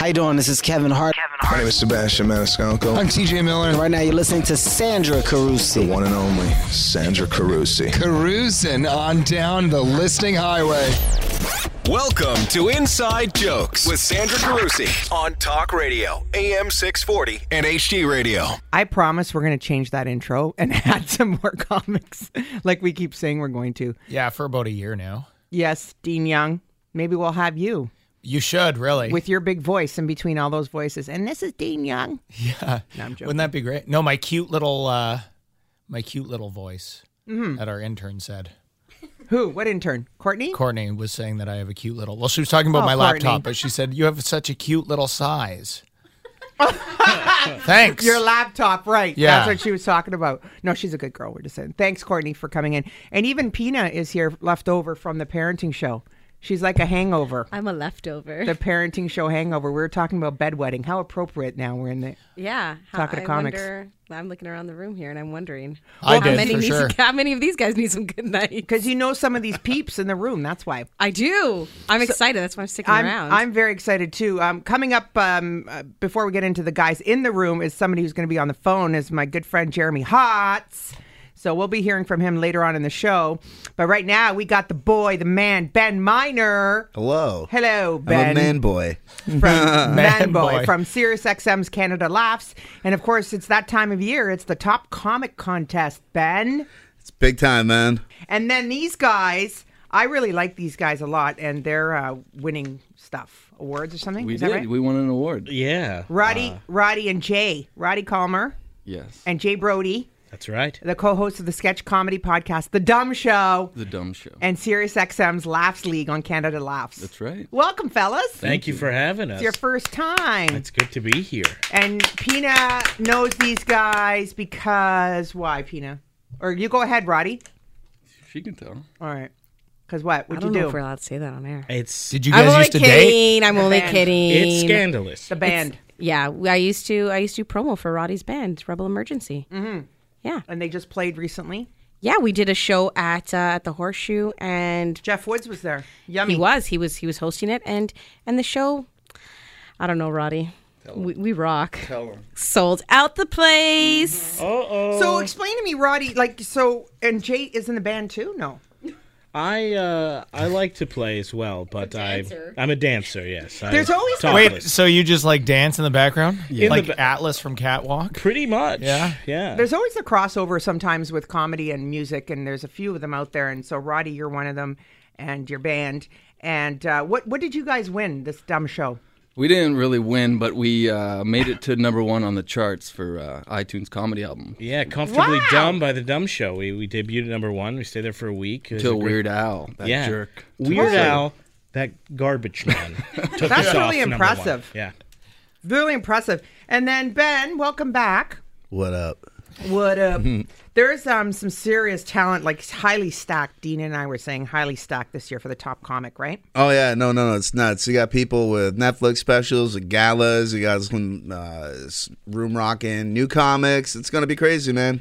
How you doing? This is Kevin Hart. My name is Sebastian Maniscalco. I'm TJ Miller. Right now, you're listening to Sandra Carusi. The one and only Sandra Carusi. Cruising on down the listing highway. Welcome to Inside Jokes with Sandra Carusi on Talk Radio, AM 640 and HD Radio. I promise we're going to change that intro and add some more comics, like we keep saying we're going to. Yeah, for about a year now. Yes, Dean Young. Maybe we'll have you You should really. with your big voice in between all those voices. And this is Dean Young. yeah, No, I'm joking. wouldn't that be great? No, my cute little, uh my cute little voice Mm-hmm. that our intern said. Who? What intern? Courtney? Courtney was saying that I have a cute little. Well, she was talking about Oh, my Courtney. laptop, but she said you have such a cute little size. Thanks. Your laptop, right. Yeah. That's what she was talking about. No, she's a good girl. We're just saying. Thanks, Courtney, for coming in. And even Pina is here left over from the parenting show. She's like a hangover. I'm a leftover. The parenting show hangover. We were talking about bedwetting. How appropriate now we're in the yeah. How, Talking to I comics. Wonder, I'm looking around the room here and I'm wondering I how did, many for sure. how many of these guys need some good night. because you know some of these peeps in the room. That's why. I do. I'm excited. That's why I'm sticking I'm, around. I'm very excited too. Um, coming up um, uh, before we get into the guys in the room is somebody who's going to be on the phone is my good friend Jeremy Hotz. So we'll be hearing from him later on in the show. But right now we got the boy, the man, Ben Miner. Hello. Hello, I'm Ben. a man boy. from Man, Man Boy, Boy. from Sirius XM's Canada Laughs. And of course, it's that time of year. It's the top comic contest, Ben. It's big time, man. And then these guys, I really like these guys a lot, and they're uh, winning stuff, awards or something. We Is did. that right? We won an award. Yeah. Roddy, Roddy, and Jay, Roddy Calmer Yes. and Jay Brody, That's right. the co-host of the sketch comedy podcast, The Dumb Show, the dumb show. and Sirius XM's Laughs League on Canada Laughs. That's right. Welcome, fellas. Thank you for having us. It's your first time. It's good to be here. And Pina knows these guys because why, Pina? Or you go ahead, Roddy. She can tell. All right. Because what? I What'd don't you know do? if we're allowed to say that on air. It's Did you I'm guys only used to date? kidding. I'm only band. kidding. it's scandalous. the band. Yeah, I used to. I used to promo for Roddy's band, Rebel Emergency. Mm-hmm. Yeah, And they just played recently. yeah. We did a show at uh, at the Horseshoe, and Jeff Woods was there. Yummy. he was he was he was hosting it, and and the show. I don't know, Roddy. We, we rock. Sold out the place. Uh oh. So explain to me, Roddy, like, so, and Jay is in the band too? No. I uh I like to play as well, but I I'm a dancer. Yes. I- There's always- topless. Wait, so you just like dance in the background? In like the ba- Atlas from Catwalk? pretty much. Yeah? Yeah. There's always a crossover sometimes with comedy and music, and there's a few of them out there. And so, Roddy, you're one of them, and your band. And uh, what what did you guys win this dumb show? We didn't really win, but we uh, made it to number one on the charts for uh, iTunes comedy album. yeah, comfortably Wow. dumb by the Dumb Show. We we debuted at number one. We stayed there for a week. It was a Till great- Weird Al, that yeah. jerk. Weird Wow. Al, that garbage man. took That's us really to number one. impressive. Yeah. Really impressive. And then Ben, welcome back. What up? What up? There's um some serious talent, like highly stacked. Dean and I were saying highly stacked this year for the top comic, right? Oh yeah, no, no, no, it's nuts. You got people with Netflix specials, with galas. You got some uh, room rocking new comics. It's gonna be crazy, man.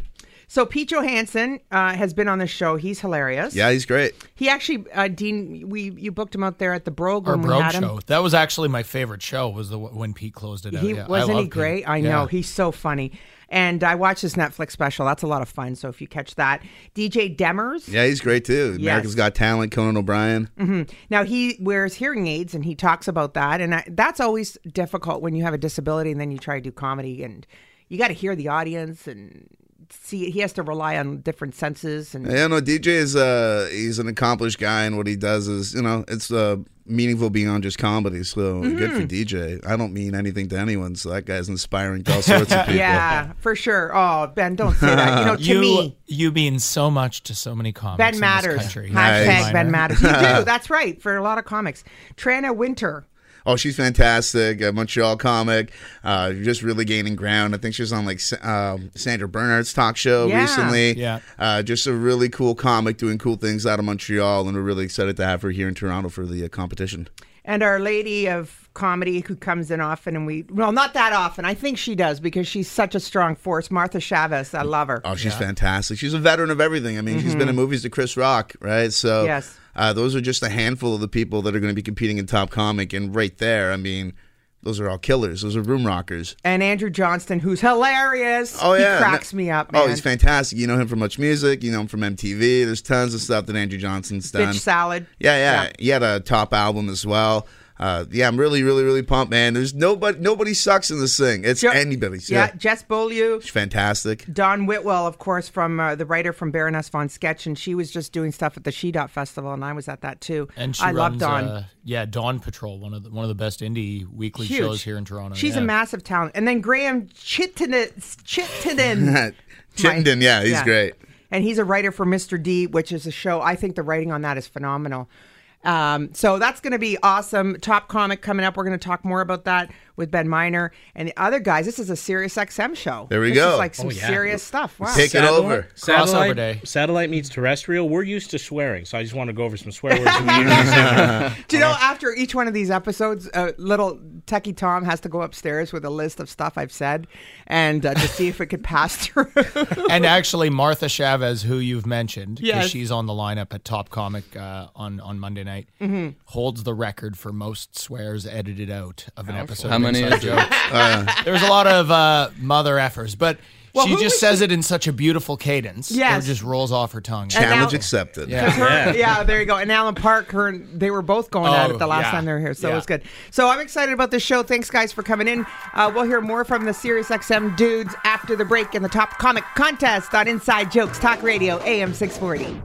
So Pete Johansson uh, has been on the show. He's hilarious. Yeah, he's great. He actually, uh, Dean, we you booked him out there at the Brogue Our when we Brogue had him. show. That was actually my favorite show. Was the when Pete closed it out. He Yeah, wasn't love he Pete. great? I Yeah. know he's so funny. And I watched his Netflix special. That's a lot of fun. So if you catch that, DJ Demers. Yeah, he's great too. Yes. America's Got Talent, Conan O'Brien. Mm-hmm. Now he wears hearing aids and he talks about that, and I, that's always difficult when you have a disability and then you try to do comedy and you got to hear the audience and see. He has to rely on different senses and Yeah, no, DJ is uh he's an accomplished guy, and what he does is you know it's uh meaningful beyond just comedy. So Mm-hmm. good for DJ. I don't mean anything to anyone, so that guy's inspiring to all sorts of people. yeah, for sure. Oh Ben, don't say that. You know, to you me. you mean so much to so many comics. Ben in matters. This country. Hashtag Nice. Ben matters. You do. That's right. For a lot of comics. Tranna Wintour. Oh, she's fantastic. A Montreal comic. Uh, just really gaining ground. I think she was on like Sa- um Sandra Bernhard's talk show Yeah. recently. Yeah. Uh, just a really cool comic doing cool things out of Montreal, and we're really excited to have her here in Toronto for the uh, competition. And Our Lady of Comedy, who comes in often, and we, well, not that often. I think she does because she's such a strong force. Martha Chaves, I love her. Oh, she's fantastic. She's a veteran of everything. I mean, she's been in movies to Chris Rock, right? So Mm-hmm. Yes. uh, those are just a handful of the people that are going to be competing in Top Comic, and right there, I mean, those are all killers. Those are room rockers. And Andrew Johnston, who's hilarious. Oh yeah, he cracks me up. Man. Oh, he's fantastic. You know him from Much Music. You know him from MTV. There's tons of stuff that Andrew Johnston's done. Bitch salad. Yeah, yeah, He had a top album as well. Uh, yeah, I'm really, really, really pumped, man. There's nobody, nobody sucks in this thing. It's Jo- anybody's. Yeah, Yeah, Jess Beaulieu. She's fantastic. Dawn Whitwell, of course, from uh, the writer from Baroness von Sketch, and she was just doing stuff at the She Dot Festival, and I was at that too. And she I runs, love Dawn. Uh, yeah, Dawn Patrol, one of the one of the best indie weekly Huge. shows here in Toronto. She's yeah. a massive talent. And then Graham Chittenden, Chittenden, Chittenden, yeah, he's yeah. great. and he's a writer for Mr. D, which is a show. I think the writing on that is phenomenal. Um, so that's going to be awesome. Top comic coming up. We're going to talk more about that with Ben Miner and the other guys. This is a Sirius XM show. There we This go. Is like some Oh, yeah. serious stuff. Wow. Take it over. Satellite, day. satellite meets terrestrial. We're used to swearing, so I just want to go over some swear words. we usually say. Do you know after each one of these episodes, uh, little Techie Tom has to go upstairs with a list of stuff I've said and uh, to see if it could pass through. and actually, Martha Chaves, who you've mentioned, because Yes. she's on the lineup at Top Comic uh, on on Monday night, Mm-hmm. holds the record for most swears edited out of an episode. How many Inside is it? Jokes. There's a lot of uh, mother effers, but Well, she just says the- it in such a beautiful cadence. Yes. it just rolls off her tongue. And Challenge now- accepted. Yeah. Her- yeah. there you go. And Alan Park, her, they were both going at Oh, it the last yeah. time they were here, so it was good. So I'm excited about this show. Thanks, guys, for coming in. Uh, we'll hear more from the Sirius XM dudes after the break in the top comic contest on Inside Jokes Talk Radio AM 640.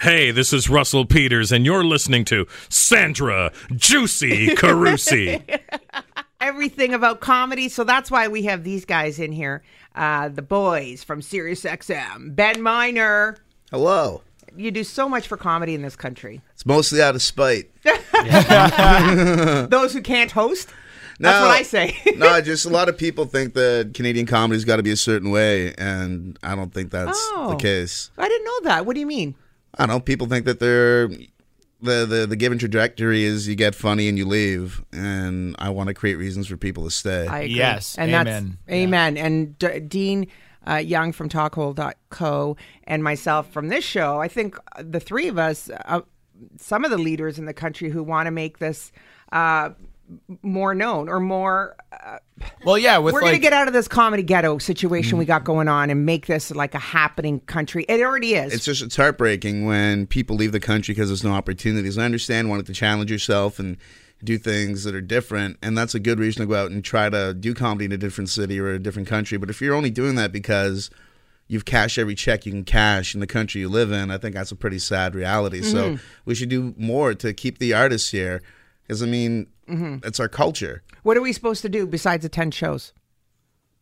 Hey, this is Russell Peters, and you're listening to Sandra Juicy Carusi. Everything about comedy, so that's why we have these guys in here. Uh, the boys from Sirius XM, Ben Miner. Hello. You do so much for comedy in this country. It's mostly out of spite. Those who can't host, that's No. what I say. no, just a lot of people think that Canadian comedy's got to be a certain way, and I don't think that's Oh. the case. I didn't know that. What do you mean? I don't know. People think that they're the, the the given trajectory is you get funny and you leave, and I want to create reasons for people to stay. I agree. Yes, and amen. That's, amen. And D- Dean uh, Young from Talkhole.co and myself from this show, I think the three of us, uh, some of the leaders in the country who want to make this uh, more known or more. Uh, Well, yeah, with we're like to get out of this comedy ghetto situation we got going on and make this like a happening country. It already is. it's just it's heartbreaking when people leave the country because there's no opportunities. I understand wanting to challenge yourself and do things that are different, and that's a good reason to go out and try to do comedy in a different city or a different country. But if you're only doing that because you've cashed every check you can cash in the country you live in, I think that's a pretty sad reality. So we should do more to keep the artists here, because I mean, Mm-hmm. it's our culture. what are we supposed to do besides attend shows?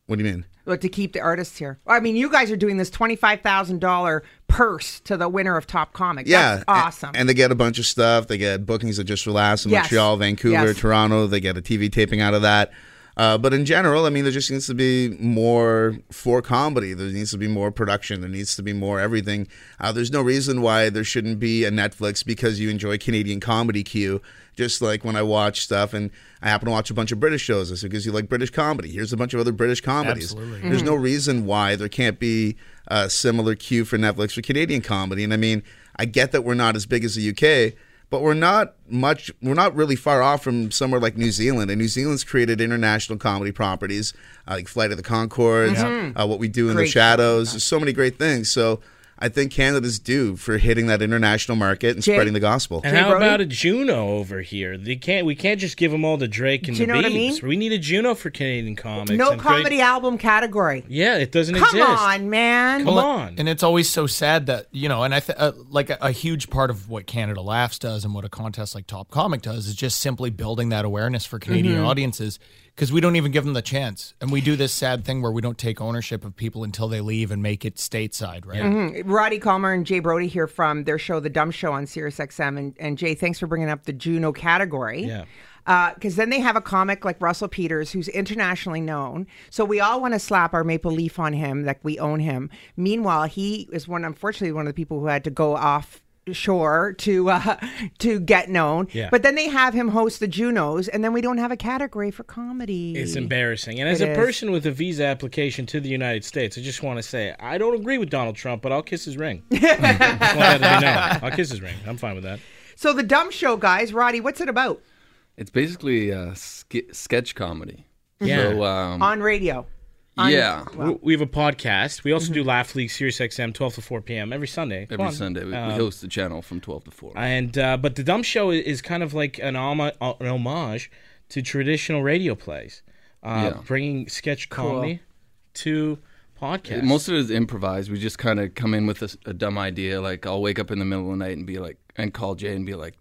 What do you mean? But to keep the artists here. I mean, you guys are doing this twenty-five thousand dollar purse to the winner of Top Comic. Yeah, That's awesome. And, they get a bunch of stuff. They get bookings that just last in Yes. Montreal, Vancouver, Yes. Toronto. They get a TV taping out of that. Uh, but in general, I mean, there just needs to be more for comedy. There needs to be more production. There needs to be more everything. Uh, there's no reason why there shouldn't be a Netflix because you enjoy Canadian comedy queue. Just like when I watch stuff and I happen to watch a bunch of British shows, it's because you like British comedy. Here's a bunch of other British comedies. Absolutely. There's no reason why there can't be a similar queue for Netflix for Canadian comedy. And I mean, I get that we're not as big as the UK, but we're not much. We're not really far off from somewhere like New Zealand. And New Zealand's created international comedy properties uh, like Flight of the Conchords, uh, What We Do in Great the Shadows. There's so many great things. So. I think Canada's due for hitting that international market and Jay- spreading the gospel. And Jay how Brody? about a Juno over here? They can't. We can't just give them all to Drake and Do you the know what I mean? We need a Juno for Canadian comics. no and great- comedy album category. Yeah, it doesn't Come exist. Come on, man. Come Well, on. And it's always so sad that you know, and I th- uh, like a, a huge part of what Canada Laughs does and what a contest like Top Comic does is just simply building that awareness for Canadian Mm-hmm. audiences because we don't even give them the chance, and we do this sad thing where we don't take ownership of people until they leave and make it stateside, right? Mm-hmm. Roddy Calmer and Jay Brody here from their show, The Dumb Show on Sirius XM. And, and Jay, thanks for bringing up the Juno category. Yeah. Because then they have a comic like Russell Peters, who's internationally known. So we all want to slap our maple leaf on him, like we own him. Meanwhile, he is one, unfortunately, one of the people who had to go off Shore to uh, to get known. Yeah. But then they have him host the Junos, and then we don't have a category for comedy. It's embarrassing. And as It a is. person with a visa application to the United States, I just want to say I don't agree with Donald Trump, but I'll kiss his ring. Just want that to be known. I'll kiss his ring. I'm fine with that. So the Dumb Show, guys, Roddy, what's it about It's basically a ske- sketch comedy. Yeah. So, um, on radio? On- yeah. We- We have a podcast. We also do Laugh League, Sirius XM, 12 to 4 p.m. every Sunday. Every Sunday, we, we Um, host the channel from 12 to 4. And uh, but the Dumb Show is kind of like an, homo- uh, an homage to traditional radio plays, uh, Yeah. bringing sketch comedy to podcast. Most of it is improvised. We just kind of come in with a dumb idea. Like I'll wake up in the middle of the night and be like, and call Jay and be like,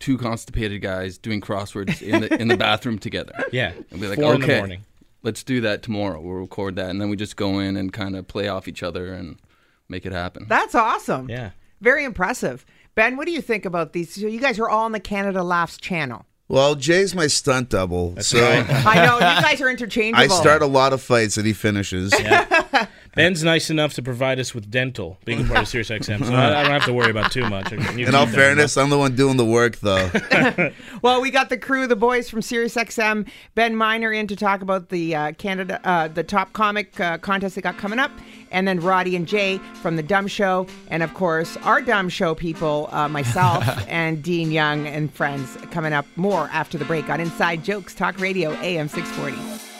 two constipated guys doing crosswords in the in the bathroom together. Yeah, and be like, four in the okay, morning. Let's do that tomorrow. We'll record that, and then we just go in and kind of play off each other and make it happen. That's awesome. Yeah. Very impressive. Ben, what do you think about these? So you guys are all on the Canada Laughs channel. Well, Jay's my stunt double, so I know you guys are interchangeable. I start a lot of fights that he finishes. Ben's nice enough to provide us with dental, being a part of Sirius XM, so I, I don't have to worry about too much. I can use In all you better fairness, I'm the one doing the work, though. Well, we got the crew, the boys from SiriusXM, Ben Miner in to talk about the uh, Canada, uh, the top comic uh, contest they got coming up, and then Roddy and Jay from the Dumb Show, and of course our Dumb Show people, uh, myself and Dean Young and friends, coming up more after the break on Inside Jokes Talk Radio AM 640.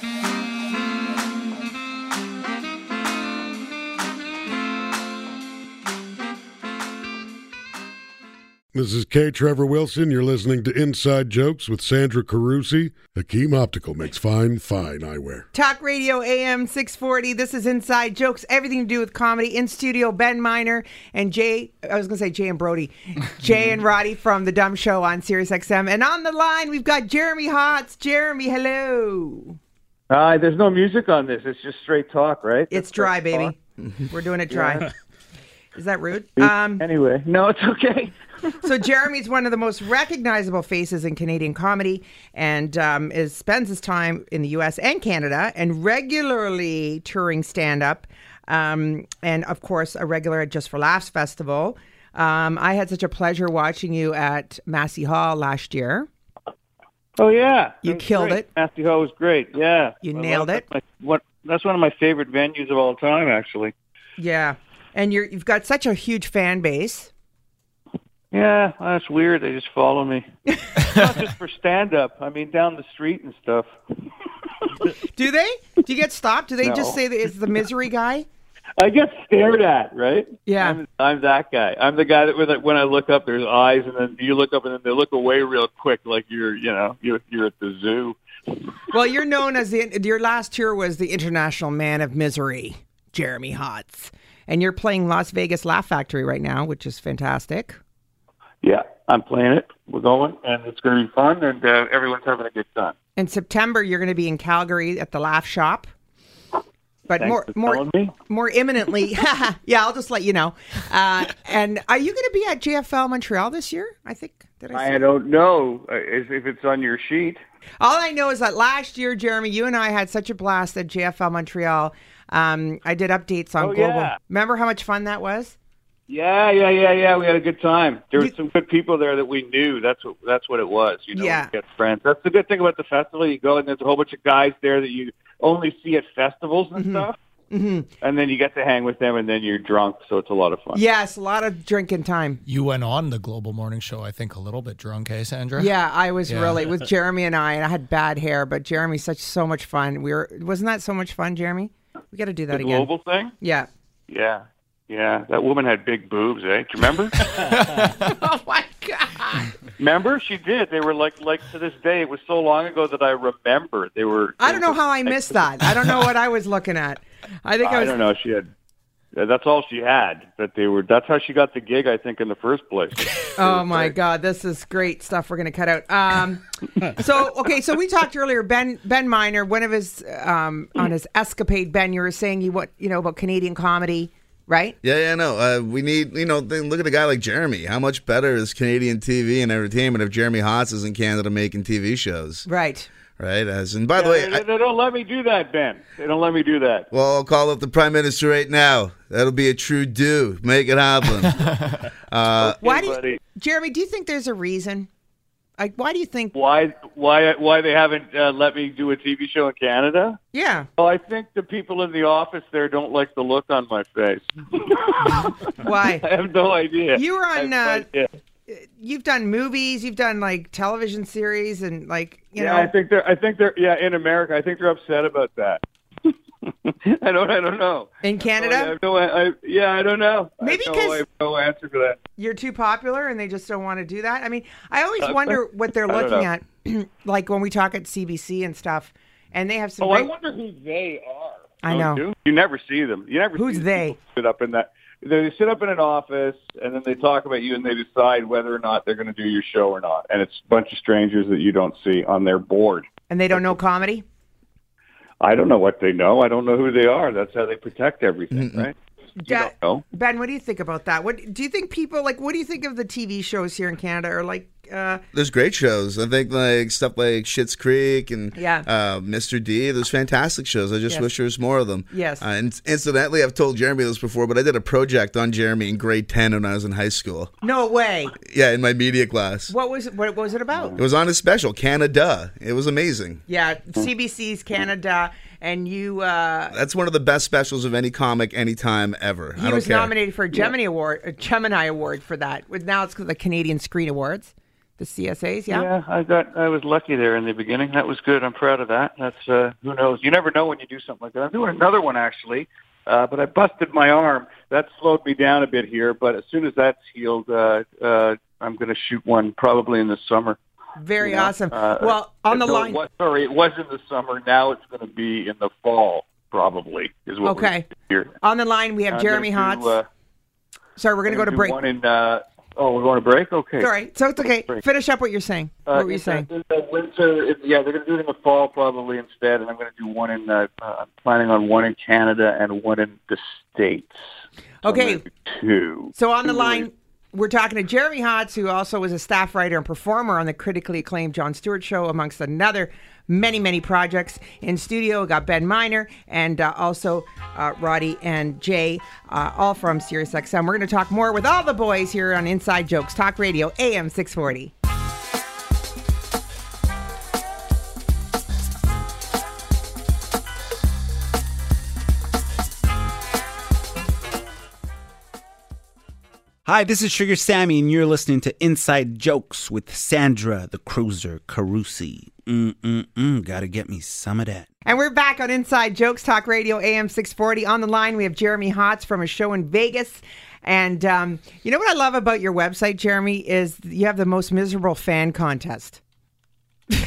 This is K. Trevor Wilson. You're listening to Inside Jokes with Sandra Carusi. Hakim Optical makes fine, fine eyewear. Talk Radio AM 640. This is Inside Jokes, everything to do with comedy. In studio, Ben Miner and Jay, I was going to say Jay and Brody, Jay and Roddy from The Dumb Show on Sirius XM. And on the line, we've got Jeremy Hotz. Jeremy, hello. Uh, there's no music on this. It's just straight talk, right? It's That's dry, straight baby. We're doing it dry. Yeah. Is that rude? Um, anyway, no, it's okay. So Jeremy's one of the most recognizable faces in Canadian comedy, and um, is spends his time in the U.S. and Canada, and regularly touring stand-up, um, and of course a regular at Just for Laughs festival. Um, I had such a pleasure watching you at Massey Hall last year. Oh yeah, You killed great. it. Massey Hall was great. Yeah, You nailed it. That's, my, what, that's one of my favorite venues of all time, actually. Yeah, and you're you've got such a huge fan base. Yeah, that's weird. They just follow me. Not just for stand up. I mean, down the street and stuff. Do they? Do you get stopped? Do they No. just say that it's the misery guy? I get stared at, right? Yeah. I'm, I'm that guy. I'm the guy that when I, when I look up, there's eyes, and then you look up, and then they look away real quick, like you're, you know, you're you're at the zoo. Well, you're known as the your last tour was the International Man of Misery, Jeremy Hotz, and you're playing Las Vegas Laugh Factory right now, which is fantastic. Yeah, I'm playing it. We're going, and it's going to be fun, and uh, everyone's having a good time. In September, you're going to be in Calgary at the Laugh Shop. But Thanks more, more, me. more imminently, yeah, I'll just let you know. Uh, and are you going to be at JFL Montreal this year? I think. Did I? I don't know uh, if if it's on your sheet. All I know is that last year, Jeremy, you and I had such a blast at JFL Montreal. Um, I did updates on Oh, Global. yeah. Remember how much fun that was? Yeah, yeah, yeah, yeah. We had a good time. There were some good people there that we knew. That's what that's what it was. You know, Yeah. get friends. That's the good thing about the festival. You go and there's a whole bunch of guys there that you only see at festivals and stuff, hmm and then you get to hang with them, and then you're drunk, so it's a lot of fun. Yes, a lot of drinking time. You went on the Global Morning Show, I think, a little bit drunk, eh, Sandra? Yeah, I was Yeah. really with Jeremy and I, and I had bad hair, but Jeremy's such so much fun. We were wasn't that so much fun, Jeremy? We got to do that the again. global thing. Yeah. Yeah, yeah. That woman had big boobs, eh? Do you remember? oh my god! remember? She did. They were like like to this day. It was so long ago that I remember. They were. I don't know how I missed that. I don't know what I was looking at. I think I I was. don't know. She had. yeah, That's all she had. But they were. That's how she got the gig. I think in the first place. Oh my God, this is great stuff. We're going to cut out. Um, so okay, so we talked earlier. Ben Ben Miner, one of his um, on his escapade. Ben, you were saying you what you know about Canadian comedy, right? Yeah, yeah, no. Uh, we need, you know, then look at a guy like Jeremy. How much better is Canadian TV and entertainment if Jeremy Hotz is in Canada making TV shows? Right. right? As and by the way, they, they don't let me do that, Ben. They don't let me do that. well, I'll call up the prime minister right now. That'll be a true do. Make it happen. uh, Why do you, Jeremy? Do you think there's a reason? Like, why do you think? Why why why they haven't uh, let me do a TV show in Canada? Yeah. Well, I think the people in the office there don't like the look on my face. Why? I have no idea. You were on. Uh, you've done movies. You've done like television series, and like you yeah, know. I think they're. I think they're. Yeah, in America, I think they're upset about that. I don't. I don't know. In Canada? I have no. I, yeah, I don't know. Maybe have no, I no answer for that. you're too popular and they just don't want to do that. I mean, I always Uh, wonder what they're looking at, like when we talk at CBC and stuff, and they have some. Oh, I wonder who they are. I know. You? You never see them. You never. Who's see they? Sit up in that. They sit up in an office and then they talk about you and they decide whether or not they're going to do your show or not. And it's a bunch of strangers that you don't see on their board. and they don't know comedy. I don't know what they know. I don't know who they are. That's how they protect everything, right? You Da- don't. Ben, what do you think about that? What do you think people like? What do you think of the TV shows here in Canada? Or like, uh, there's great shows. I think like stuff like Schitt's Creek and Yeah. uh, Mr. D. There's fantastic shows. I just Yes. wish there was more of them. Yes. Uh, and incidentally, I've told Jeremy this before, but I did a project on Jeremy in grade ten when I was in high school. no way. Yeah, in my media class. What was it? What was it about? It was on his special, Canada. It was amazing. Yeah, CBC's Canada, and you. Uh, That's one of the best specials of any comic anytime ever. I he was care. nominated for a Gemini Award, a Gemini Award for that. Now it's the Canadian Screen Awards, the CSAs. Yeah. Yeah, I got. I was lucky there in the beginning. That was good. I'm proud of that. That's. Uh, who knows? You never know when you do something like that. I'm doing another one actually, uh, but I busted my arm. That slowed me down a bit here. But as soon as that's healed, uh, uh, I'm going to shoot one probably in the summer. Very you know? awesome. Uh, well, on the no, it line. was- sorry, it was in the summer. Now it's going to be in the fall, probably. Is what Okay. On the line, we have I'm Jeremy Hotz. uh, Sorry, we're going to go to break. One in, uh, oh, we're going to break. Okay. All right. so it's okay. Break. Finish up what you're saying. Uh, what were you saying? The, winter, it, yeah, they're going to do it in the fall probably instead, and I'm going to do one in. Uh, uh, I'm planning on one in Canada and one in the states. Okay. Two. So on the Two line, we're talking to Jeremy Hotz, who also was a staff writer and performer on the critically acclaimed Jon Stewart Show, amongst another many, many projects. In studio, got Ben Miner and uh, also uh, Roddy and Jay, uh, all from SiriusXM. We're going to talk more with all the boys here on Inside Jokes Talk Radio, AM 640. Hi, this is Sugar Sammy, and you're listening to Inside Jokes with Sandra the Cruiser Carusi. Mm-mm-mm, gotta get me some of that. And we're back on Inside Jokes Talk Radio, AM 640. On the line, we have Jeremy Hotz from a show in Vegas. And um, you know what I love about your website, Jeremy, is you have the most miserable fan contest.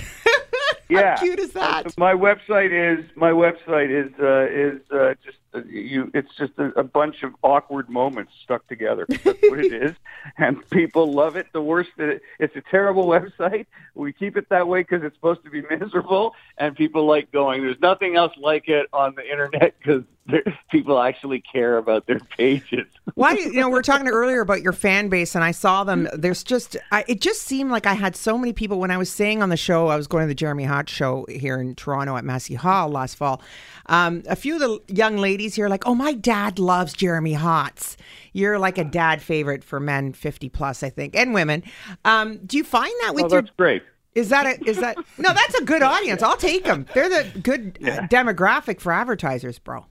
Yeah. How cute is that? My website is my website is uh, is uh, just uh, you. It's just a, a bunch of awkward moments stuck together. That's what it is, and people love it. The worst. It, it's a terrible website. We keep it that way because it's supposed to be miserable, and people like going. There's nothing else like it on the internet because people actually care about their pages. Why? You know, we were talking earlier about your fan base, and I saw them. There's just, I, it just seemed like I had so many people when I was saying on the show. I was going to the Jeremy Hotz show here in Toronto at Massey Hall last fall. Um, a few of the young ladies here, are like, oh, my dad loves Jeremy Hotz. You're like a dad favorite for men 50 plus, I think, and women. Um, do you find that with Oh, your? that's great. Is that a, is that no? That's a good audience. I'll take them. They're the good uh, demographic for advertisers, bro.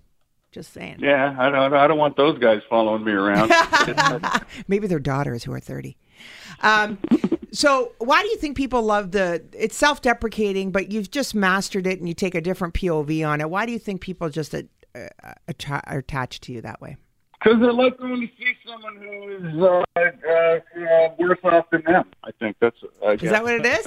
Just saying. Yeah, I don't. I don't want those guys following me around. Maybe their daughters who are 30. Um, so why do you think people love the it's self-deprecating but you've just mastered it and you take a different pov on it why do you think people just uh, uh, are attached to you that way Because they like when you see someone who is uh, uh, worse off than them. I think that's. Uh, is that what it is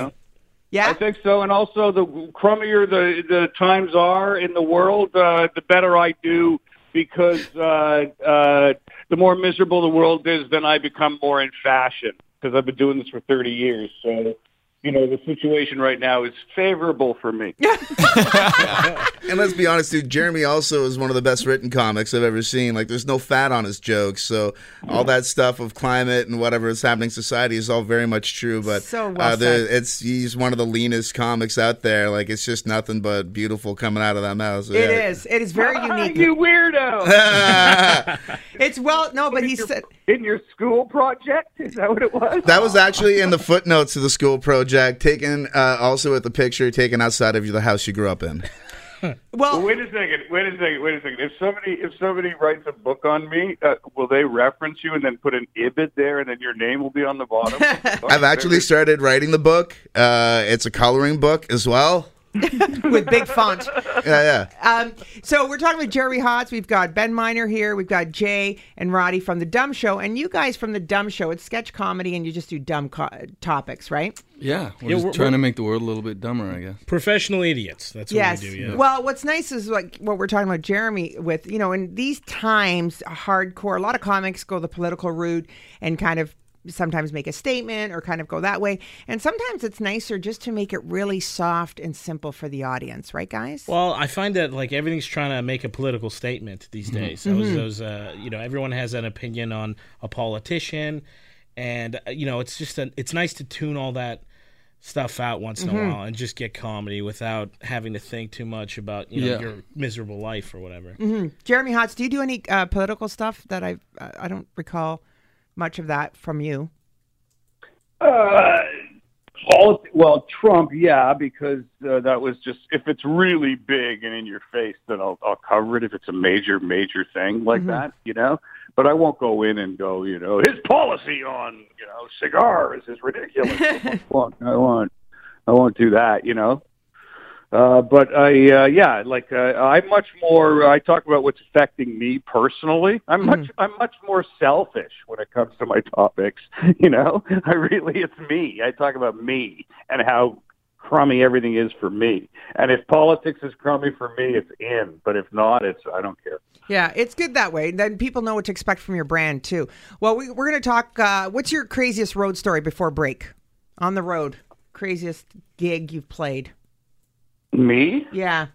Yeah, I think so. And also, the crummier the the times are in the world, uh, the better I do because uh, uh, the more miserable the world is, then I become more in fashion because I've been doing this for thirty years. So you know, the situation right now is favorable for me. And let's be honest, dude. Jeremy also is one of the best written comics I've ever seen. Like, there's no fat on his jokes, so all that stuff of climate and whatever is happening in society is all very much true. But So well uh, the- it's he's one of the leanest comics out there. Like, it's just nothing but beautiful coming out of that mouth. So, It yeah. is. It is very unique. you weirdo! it's well, no, but he said in your school project. Is that what it was? That was actually in the footnotes of the school project, taken uh, also with the picture taken outside of the house you grew up in. Well, wait a second. Wait a second. Wait a second. If somebody if somebody writes a book on me, uh, will they reference you and then put an ibid there, and then your name will be on the bottom? I've actually started writing the book. Uh, it's a coloring book as well. with big font. Yeah, yeah. Um, so we're talking with Jeremy Hotz. We've got Ben Miner here. We've got Jay and Roddy from the Dumb Show, and you guys from the Dumb Show. It's sketch comedy, and you just do dumb co- topics, right? Yeah, we're Yeah, just we're- trying we're- to make the world a little bit dumber, I guess. Professional idiots. That's what we do. Yeah. Well, what's nice is like what we're talking about Jeremy with, you know, in these times, hardcore, a lot of comics go the political route and kind of sometimes make a statement or kind of go that way. And sometimes it's nicer just to make it really soft and simple for the audience, right, guys? Well, I find that like everything's trying to make a political statement these days. Those, Mhm. those, uh, you know, everyone has an opinion on a politician, and uh, you know, it's just a, it's nice to tune all that stuff out once in Mhm. a while and just get comedy without having to think too much about you know Yeah. your miserable life or whatever. hmm Jeremy Hotz, do you do any uh, political stuff that I I don't recall much of that from you? Uh, all, well, Trump, yeah, because uh, that was just if it's really big and in your face, then I'll, I'll cover it. If it's a major, major thing like Mhm. that, you know. But I won't go in and go, you know, his policy on you know cigars is ridiculous. I won't. I won't. I won't do that, you know. Uh, but I, uh, yeah, like uh, I'm much more. I talk about what's affecting me personally. I'm much. I'm much more selfish when it comes to my topics. You know, I really, it's me. I talk about me and how crummy everything is for me. And if politics is crummy for me, it's in. But if not, it's I don't care. Yeah, it's good that way. Then people know what to expect from your brand too. Well, we, we're going to talk. Uh, what's your craziest road story before break? On the road, craziest gig you've played? Me? Yeah.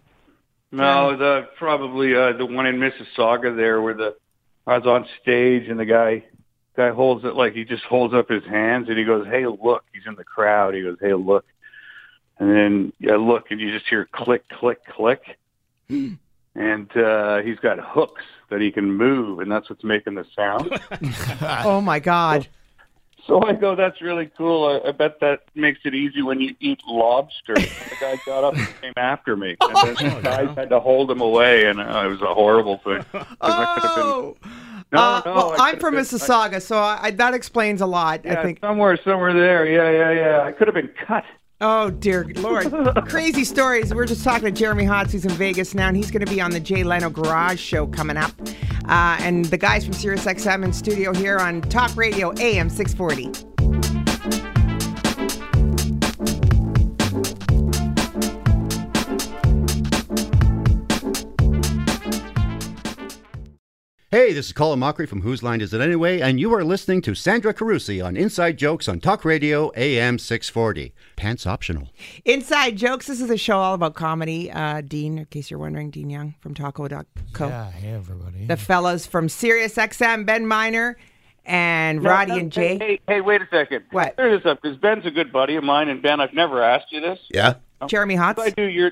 No, the probably uh, the one in Mississauga there, where the I was on stage and the guy guy holds it like he just holds up his hands and he goes, "Hey, look!" He's in the crowd. He goes, "Hey, look!" And then yeah, look, and you just hear click, click, click, and uh, he's got hooks that he can move, and that's what's making the sound. oh my God. So I go, that's really cool. I, I bet that makes it easy when you eat lobster. the guy got up and came after me. And then the guys had to hold him away, and uh, it was a horrible thing. I have been- No, Uh, no, well, I I'm from been- Mississauga, so I, that explains a lot. Yeah, I think. somewhere, somewhere there. Yeah, yeah, yeah. I could have been cut. Oh dear Lord! Crazy stories. We're just talking to Jeremy Hotz, who's in Vegas now, and he's going to be on the Jay Leno Garage Show coming up. Uh, and the guys from SiriusXM in studio here on Talk Radio AM 640. Hey, this is Colin Mochrie from Whose Line Is It Anyway, and you are listening to Sandra Carusi on Inside Jokes on Talk Radio AM 640. Pants optional. Inside Jokes. This is a show all about comedy. Uh, Dean, in case you're wondering, Dean Young from Taco.co. Yeah, hey everybody. The fellas from SiriusXM, Ben Miner and No, Roddy no, and Jay. Hey, hey, hey, wait a second. What? Clear this up because Ben's a good buddy of mine, and Ben, I've never asked you this. Yeah. Jeremy Hotz. I do your,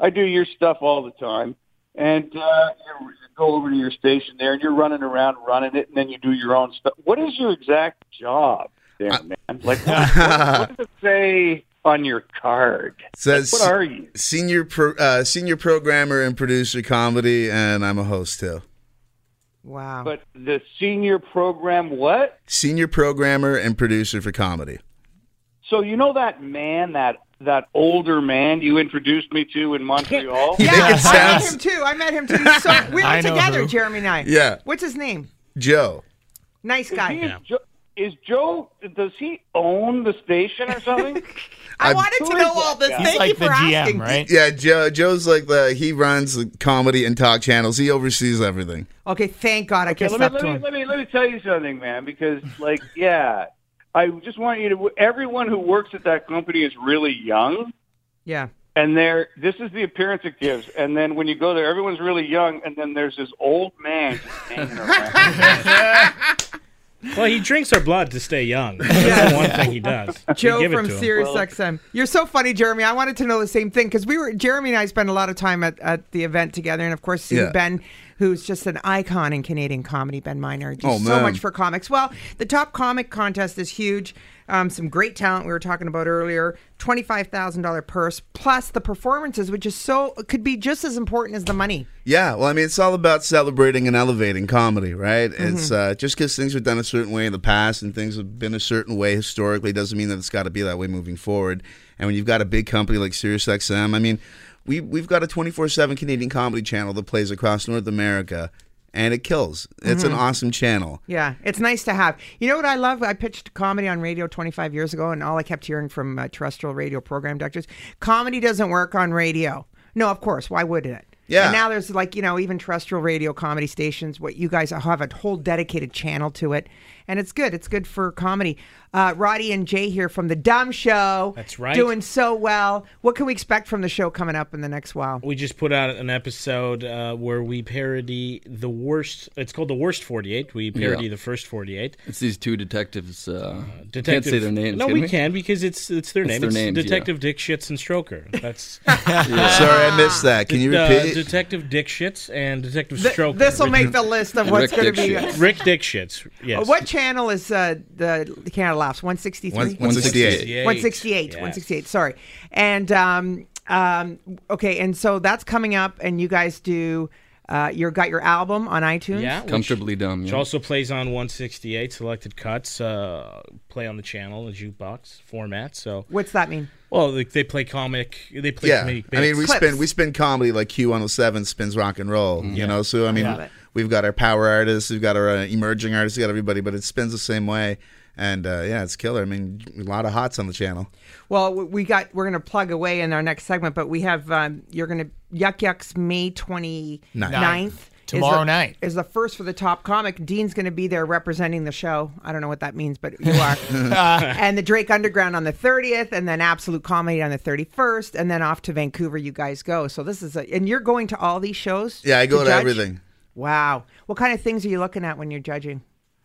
I do your stuff all the time, and uh, you go over to your station there, and you're running around running it, and then you do your own stuff. What is your exact job, there, man? Like, what, what, what does it say on your card? Says Like, what are you? Senior pro, uh, senior programmer and producer comedy, and I'm a host too. Wow. But the senior program, what? Senior programmer and producer for comedy. So you know that man, that that older man you introduced me to in Montreal? yeah, make I met him too. I met him too. He's So we were together, who. Jeremy and I. Yeah. What's his name? Joe. Nice guy. Is, Joe, is Joe? Does he own the station or something? I wanted to know all this. Thank you for asking. Right? Yeah, Joe. Joe's like the he runs the comedy and talk channels. He oversees everything. Okay, thank God I Okay, kissed let me, up let to me let me let me tell you something, man. Because like, yeah, I just want you to. Everyone who works at that company is really young, Yeah. and they're. This is the appearance it gives. And then when you go there, everyone's really young, and then there's this old man just hanging around. Well, he drinks our blood to stay young. That's the one thing he does. Joe give it from to him. Sirius XM. You're so funny, Jeremy. I wanted to know the same thing because we were Jeremy and I spent a lot of time at, at the event together, and of course, seeing Yeah. Ben, who's just an icon in Canadian comedy. Ben Miner, just Oh, so much for comics. Well, the top comic contest is huge. Um, some great talent we were talking about earlier. Twenty five thousand dollar purse plus the performances, which is so could be just as important as the money. Yeah, well, I mean, it's all about celebrating and elevating comedy, right? Mm-hmm. It's uh, just because things were done a certain way in the past and things have been a certain way historically doesn't mean that it's got to be that way moving forward. And when you've got a big company like SiriusXM, I mean, we we've got a twenty four seven Canadian comedy channel that plays across North America, and it kills. It's Mm-hmm. an awesome channel. Yeah, it's nice to have. You know what I love? I pitched comedy on radio 25 years ago, and all I kept hearing from uh, terrestrial radio program directors comedy doesn't work on radio. No, of course. Why would it? Yeah. And now there's like, you know, even terrestrial radio comedy stations, what you guys have a whole dedicated channel to it. And it's good. It's good for comedy. Uh, Roddy and Jay here from The Dumb Show. That's right. Doing so well. What can we expect from the show coming up in the next while? We just put out an episode uh, where we parody the worst. It's called the worst 48. We parody Yeah. the first 48. It's these two detectives. Uh, Detective, can't say their names. No, can we, we can because it's it's their It's name. their it's names, yeah. Detective Dick Shits and Stroker. That's Sorry, I missed that. Can you Uh, repeat? Detective Dick Shits and Detective Th- Stroker. this will make the list of what's going to be. Rick Dick Shits. Yes. Uh, What channel is uh, the Canada Laughs? 163? One- 168. 168. 168. Sorry. And um, um, okay, and so that's coming up, and you guys do. Uh, you got your album on iTunes. Yeah, which- Comfortably dumb. Which also plays on 168 selected cuts. Uh, play on the channel, the jukebox format. So, What's that mean? well, they, they play comic. They play yeah, comedic I mean, we bits. spin we spin comedy like Q107 spins rock and roll. You know, so I mean, love it. We've got our power artists, we've got our uh, emerging artists, we got everybody, but it spins the same way. And uh, yeah, it's killer. I mean, a lot of hots on the channel. Well, we got. We're going to plug away in our next segment, but we have. Um, you're going to Yuk Yuks May 29th. Ninth. is Tomorrow the- night. is the first for the top comic. Dean's going to be there representing the show. I don't know what that means, but you are. and the Drake Underground on the 30th, and then Absolute Comedy on the 31st, and then off to Vancouver. You guys go. So this is a, and you're going to all these shows. Yeah, I go to judge? everything. Wow. What kind of things are you looking at when you're judging?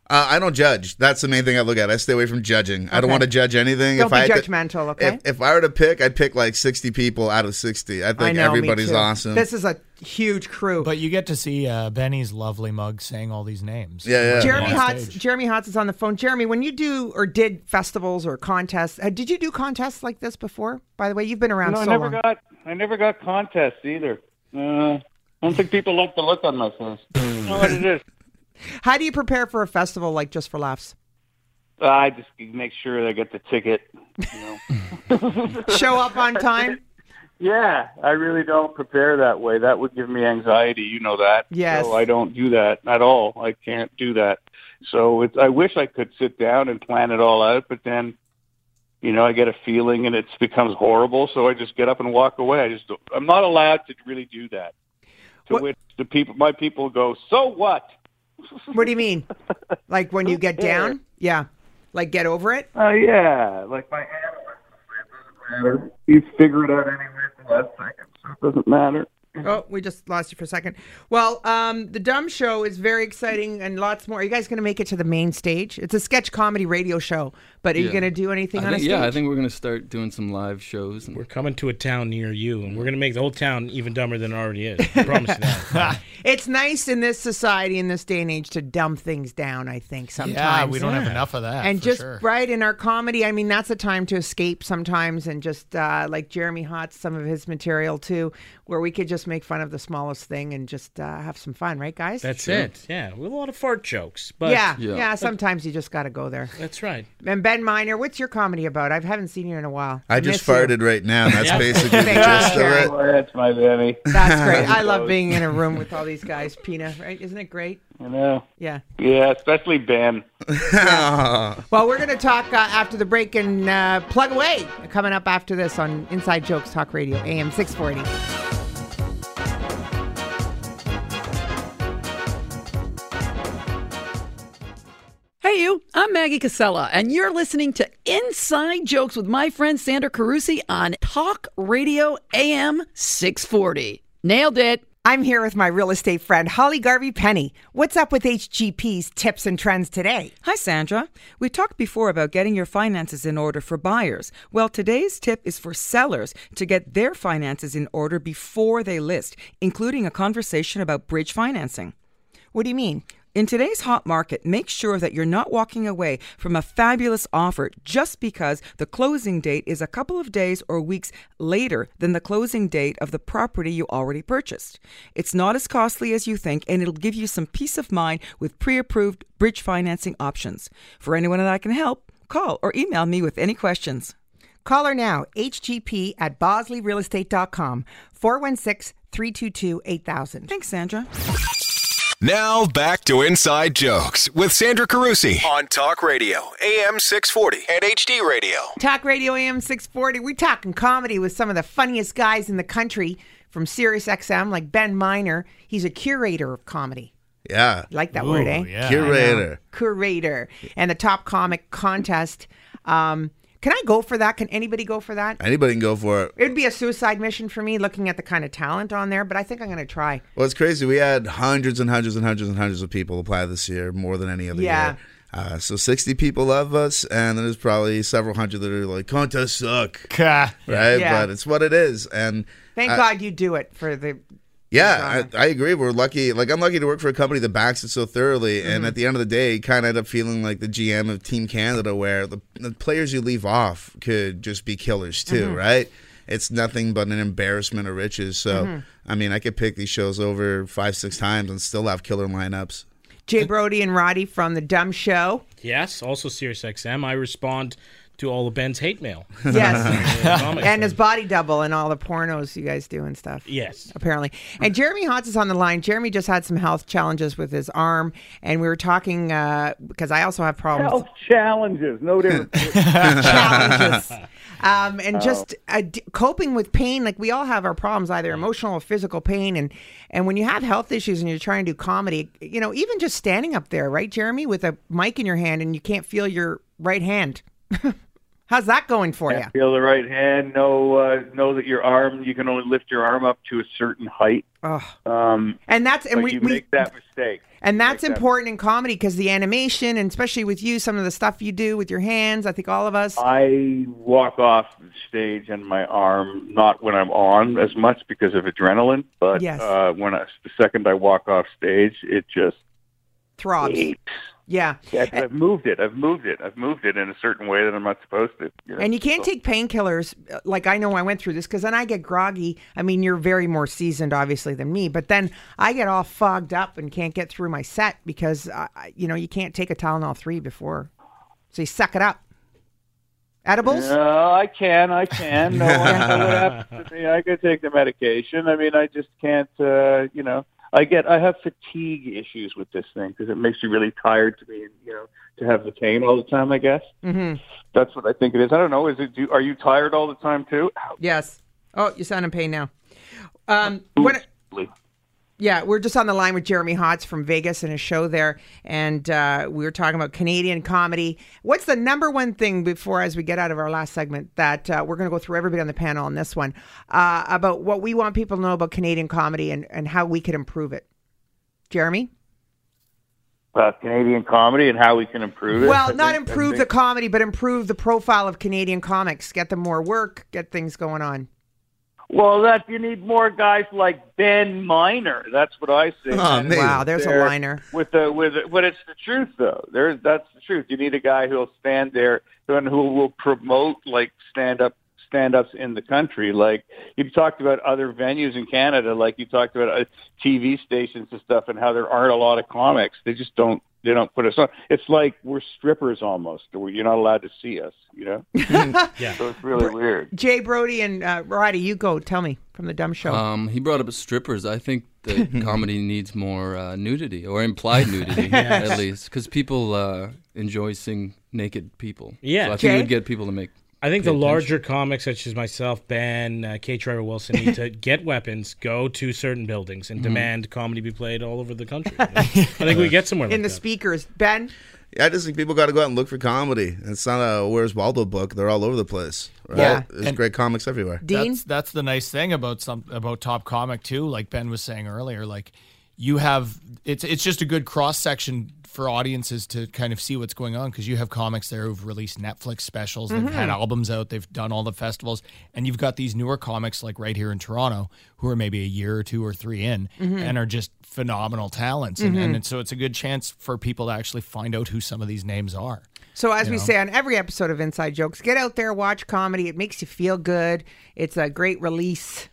Uh, I don't judge. That's the main thing I look at. I stay away from judging. I don't want to judge anything. Don't if be I had to- judgmental, okay? If, if I were to pick, I'd pick like 60 people out of 60. I think I know. everybody's too. awesome. This is a huge crew. But you get to see uh, Benny's lovely mug saying all these names. Yeah, yeah. Jeremy On Hotz. Jeremy Hotz is on the phone. Jeremy, when you do or did festivals or contests, uh, did you do contests like this before? By the way, you've been around No, I so never long. got. I never got contests either. Uh, I don't think people like the look on my face. Don't know what it is. How do you prepare for a festival like Just for Laughs? I just make sure I get the ticket. You know. Show up on time. Yeah, I really don't prepare that way. That would give me anxiety. You know that. Yes. So I don't do that at all. I can't do that. So it's. I wish I could sit down and plan it all out, but then, you know, I get a feeling and it becomes horrible. So I just get up and walk away. I just. I'm not allowed to really do that. To What- which the people, my people, go. So what? What do you mean? Like when you get down? Yeah. Like get over it? Oh yeah, like my animal. It doesn't matter. You figure it out anyway at the last second, so it doesn't matter. Oh, we just lost you for a second. Well, um, the Dumb Show is very exciting and lots more. Are you guys going to make it to the main stage? It's a sketch comedy radio show, but are you going to do anything I on a think, stage? yeah, I think we're gonna start doing some live shows. And We're coming to a town near you, and we're going to make the whole town even dumber than it already is. I promise you that. It's nice in this society, in this day and age, to dumb things down. I think sometimes. Yeah, we don't have enough of that. and for just sure. right in our comedy, I mean, that's a time to escape sometimes, and just uh, like Jeremy Hotz, some of his material too, where we could just make fun of the smallest thing and just uh, have some fun, right, guys? That's it. Yeah, with a lot of fart jokes. But yeah, yeah, Yeah. Sometimes you just got to go there. that's right. And Ben Miner, what's your comedy about? I haven't seen you in a while. I just miss you. farted right now. That's basically the Thank you, gist of it. That's my baby. That's great. I love being in a room with all these guys. Pina, right? Isn't it great? You know. Yeah. Yeah, especially Ben. Well, we're going to talk uh, after the break and uh, plug away. Coming up after this on Inside Jokes Talk Radio, AM 640. You. I'm Maggie Cassella, and you're listening to Inside Jokes with my friend Sandra Carusi on Talk Radio AM 640. Nailed it. I'm here with my real estate friend, Holly Garvey Penny. What's up with HGP's tips and trends today? Hi, Sandra. We talked before about getting your finances in order for buyers. Well, today's tip is for sellers to get their finances in order before they list, including a conversation about bridge financing. What do you mean? In today's hot market, make sure that you're not walking away from a fabulous offer just because the closing date is a couple of days or weeks later than the closing date of the property you already purchased. It's not as costly as you think, and it'll give you some peace of mind with pre approved bridge financing options. For anyone that I can help, call or email me with any questions. Call her now, hgp at bosleyrealestate.com, 416 322 8000. Thanks, Sandra. Now back to Inside Jokes with Sandra Carusi on Talk Radio, AM 640 and HD Radio. Talk Radio AM 640. We're talking comedy with some of the funniest guys in the country from Sirius XM, like Ben Miner. He's a curator of comedy. Yeah. Like that word, eh? Curator. Curator. And the top comic contest. Um, can I go for that? Can anybody go for that? Anybody can go for it. It'd be a suicide mission for me looking at the kind of talent on there, but I think I'm going to try. Well, it's crazy. We had hundreds and hundreds and hundreds and hundreds of people apply this year, more than any other Yeah. year. Uh, so 60 people love us, and there's probably several hundred that are like, contests suck. right? Yeah. But it's what it is. And Thank I- God you do it for the. Yeah, I, I agree. We're lucky. Like I'm lucky to work for a company that backs it so thoroughly, and Mhm. at the end of the day, kind of end up feeling like the GM of Team Canada, where the, the players you leave off could just be killers too, Mhm. right? It's nothing but an embarrassment of riches. So, Mhm. I mean, I could pick these shows over five, six times and still have killer lineups. Jay Brody and Roddy from the Dumb Show. Yes, also Sirius XM. I respond to all of Ben's hate mail. Yes. And his body double and all the pornos you guys do and stuff. Yes. Apparently. And Jeremy Hotz is on the line. Jeremy just had some health challenges with his arm, and we were talking uh, because I also have problems. Health challenges, no different. challenges. Um, and Oh. just uh, d- coping with pain, like we all have our problems, either emotional or physical pain. And and when you have health issues and you're trying to do comedy, you know, even just standing up there, right, Jeremy, with a mic in your hand and you can't feel your right hand. How's that going for you? Can't feel the right hand. Know uh, know that your arm you can only lift your arm up to a certain height. Oh. Um, And that's and we, you we make that mistake. and that's Make that important in comedy because the animation and especially with you, some of the stuff you do with your hands. I think all of us. I walk off the stage and my arm, not when I'm on as much because of adrenaline, but Yes. uh, when I, the second I walk off stage, it just throbs. Yeah. Yeah, 'cause I've moved it. I've moved it. I've moved it in a certain way that I'm not supposed to. you know? And you can't So- take painkillers. uh, Like I know I went through this because then I get groggy. I mean, you're very more seasoned, obviously, than me. But then I get all fogged up and can't get through my set because, uh, you know, you can't take a Tylenol three before. So you suck it up. Edibles? No, I can. I can. No one what happens to me. I could take the medication. I mean, I just can't. Uh, you know, I get. I have fatigue issues with this thing because it makes you really tired to be. You know, to have the pain all the time. I guess Mm-hmm. that's what I think it is. I don't know. Is it? Do, are you tired all the time too? Yes. Oh, you sound in pain now. Um, what? Yeah, we're just on the line with Jeremy Hotz from Vegas and his show there, and uh, we were talking about Canadian comedy. What's the number one thing before, as we get out of our last segment, that uh, we're going to go through everybody on the panel on this one uh, about what we want people to know about Canadian comedy and, and how we could improve it? Jeremy? Uh, Canadian comedy and how we can improve it. I Well, not think- improve the comedy, but improve the profile of Canadian comics. Get them more work. Get things going on. Well, that you need more guys like Ben Miner. That's what I say. Oh. Wow, there's a liner. With the with, the, but it's the truth though. There's that's the truth. You need a guy who'll stand there and who will promote like stand up stand ups in the country. Like you talked about other venues in Canada, like you talked about uh, TV stations and stuff, and how there aren't a lot of comics. They just don't. They don't put us on. It's like we're strippers almost. Where you're not allowed to see us. You know. yeah. So it's really weird. Jay Brody and uh, Roddy, you go. Tell me from the dumb show. Um, he brought up strippers. I think that comedy needs more uh, nudity or implied nudity, Yes. at least, because people uh, enjoy seeing naked people. Yeah. so I think Jay? it would get people to make. I think the attention. larger comics, such as myself, Ben, uh, K. Trevor Wilson, need to get weapons, go to certain buildings, and Mhm. demand comedy be played all over the country. I think we get somewhere like in the that. speakers. Ben? Yeah, I just think people got to go out and look for comedy. It's not a Where's Waldo book. They're all over the place. Right? Yeah. There's And- great comics everywhere. That's that's the nice thing about some about Top Comic too. Like Ben was saying earlier, like you have it's it's just a good cross section for audiences to kind of see what's going on because you have comics there who've released Netflix specials, they've had Mhm. albums out, they've done all the festivals, and you've got these newer comics like right here in Toronto who are maybe a year or two or three in Mhm. and are just phenomenal talents, and, and Mhm. so it's a good chance for people to actually find out who some of these names are. So as we know? say on every episode of Inside Jokes, get out there, watch comedy. It makes you feel good. It's a great release.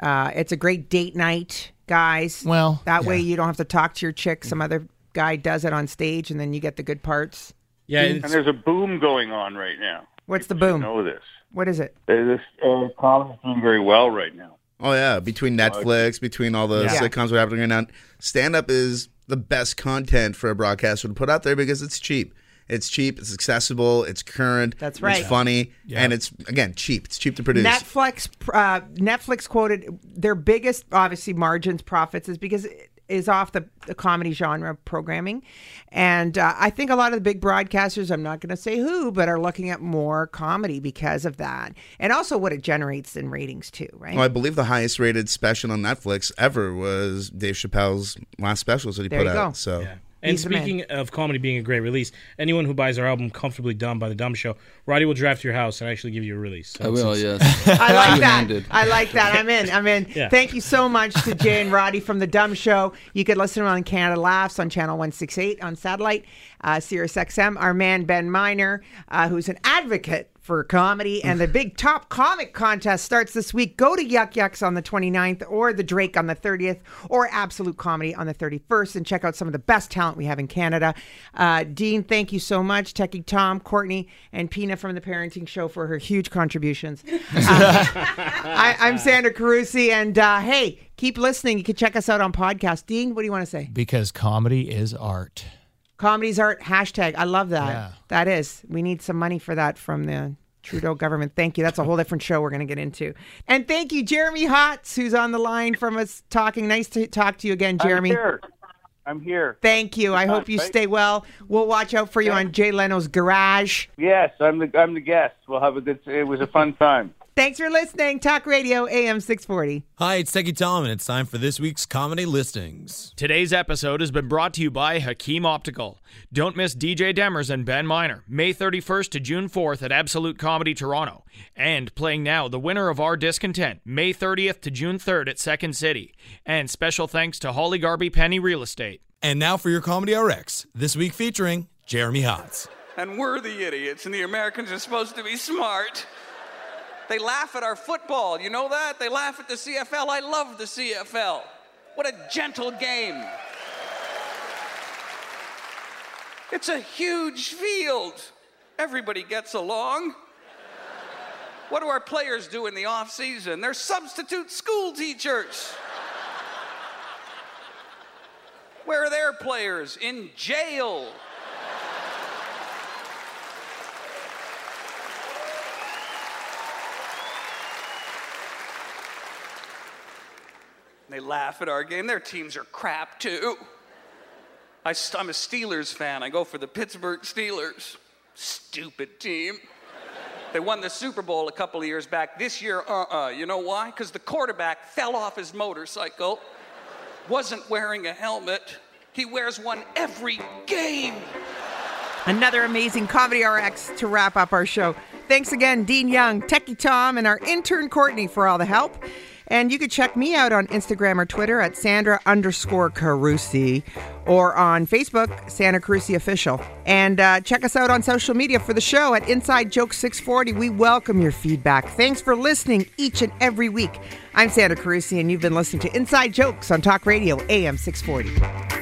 Uh, it's a great date night, guys. Well, that way you don't have to talk to your chick. Some other guy does it on stage, and then you get the good parts. Yeah, and there's a boom going on right now. What's the People should boom? Know this. What is it? Uh, This uh, comedy's doing very well right now. Oh yeah, between Netflix, between all the Yeah. sitcoms that are happening right now, stand up is the best content for a broadcaster to put out there because it's cheap. It's cheap, it's accessible, it's current, That's right. It's funny, Yeah. and it's again cheap. It's cheap to produce. Netflix uh, Netflix quoted their biggest obviously margins profits is because it is off the, the comedy genre programming, and uh, I think a lot of the big broadcasters I'm not going to say who but are looking at more comedy because of that, and also what it generates in ratings too, right? Well, I believe the highest rated special on Netflix ever was Dave Chappelle's last special that he There put you out. go. So And He's speaking of comedy being a great release, anyone who buys our album "Comfortably Dumb" by the Dumb Show, Roddy will draft your house and actually give you a release. So I will, it's- yes. I like that. I like that. I'm in. I'm in. Yeah. Thank you so much to Jay and Roddy from The Dumb Show. You could listen on Canada Laughs on Channel 168 on satellite, uh, Sirius XM. Our man, Ben Miner, uh, who's an advocate for comedy. And the big top comic contest starts this week. Go to Yuk Yuks on the 29th or the Drake on the 30th or Absolute Comedy on the 31st and check out some of the best talent we have in Canada. Uh, Dean, thank you so much. Techie Tom, Courtney, and Pina from The Parenting Show for her huge contributions. I, I'm Sandra Carusi, and uh, hey, keep listening. You can check us out on podcast. Dean, what do you want to say? Because comedy is art. Comedy's art hashtag. I love that. Yeah. That is. We need some money for that from the Trudeau government. Thank you. That's a whole different show we're going to get into. And thank you, Jeremy Hotz, who's on the line from us talking. Nice to talk to you again, Jeremy. I'm here. I'm here. Thank you. I Good hope you Thank- stay well. We'll watch out for you on Jay Leno's Garage. Yes, I'm the I'm the guest. We'll have a good. It was a fun time. Thanks for listening. Talk Radio AM 640. Hi, it's Techie Tom, and it's time for this week's comedy listings. Today's episode has been brought to you by Hakim Optical. Don't miss DJ Demers and Ben Miner, May 31st to June 4th at Absolute Comedy Toronto. And playing now, the winner of Our Discontent, May 30th to June 3rd at Second City. And special thanks to Holly Garby Penny Real Estate. And now for your Comedy RX, this week featuring Jeremy Hotz. And we're the idiots, and the Americans are supposed to be smart. They laugh at our football. You know that? They laugh at the CFL. I love the CFL. What a gentle game. It's a huge field. Everybody gets along. What do our players do in the off season? They're substitute school teachers. Where are their players? In jail. They laugh at our game. Their teams are crap too. I, am a Steelers fan. I go for the Pittsburgh Steelers. Stupid team. They won the Super Bowl a couple of years back. This year, uh uh You know why? Because the quarterback fell off his motorcycle, wasn't wearing a helmet. He wears one every game. Another amazing Comedy RX to wrap up our show. Thanks again, Dean Young, Techie Tom, and our intern Courtney for all the help. And you can check me out on Instagram or Twitter at Sandra underscore Carusi or on Facebook, Sandra Carusi Official. And uh, check us out on social media for the show at Inside Joke 640. We welcome your feedback. Thanks for listening each and every week. I'm Sandra Carusi, and you've been listening to Inside Jokes on Talk Radio AM 640.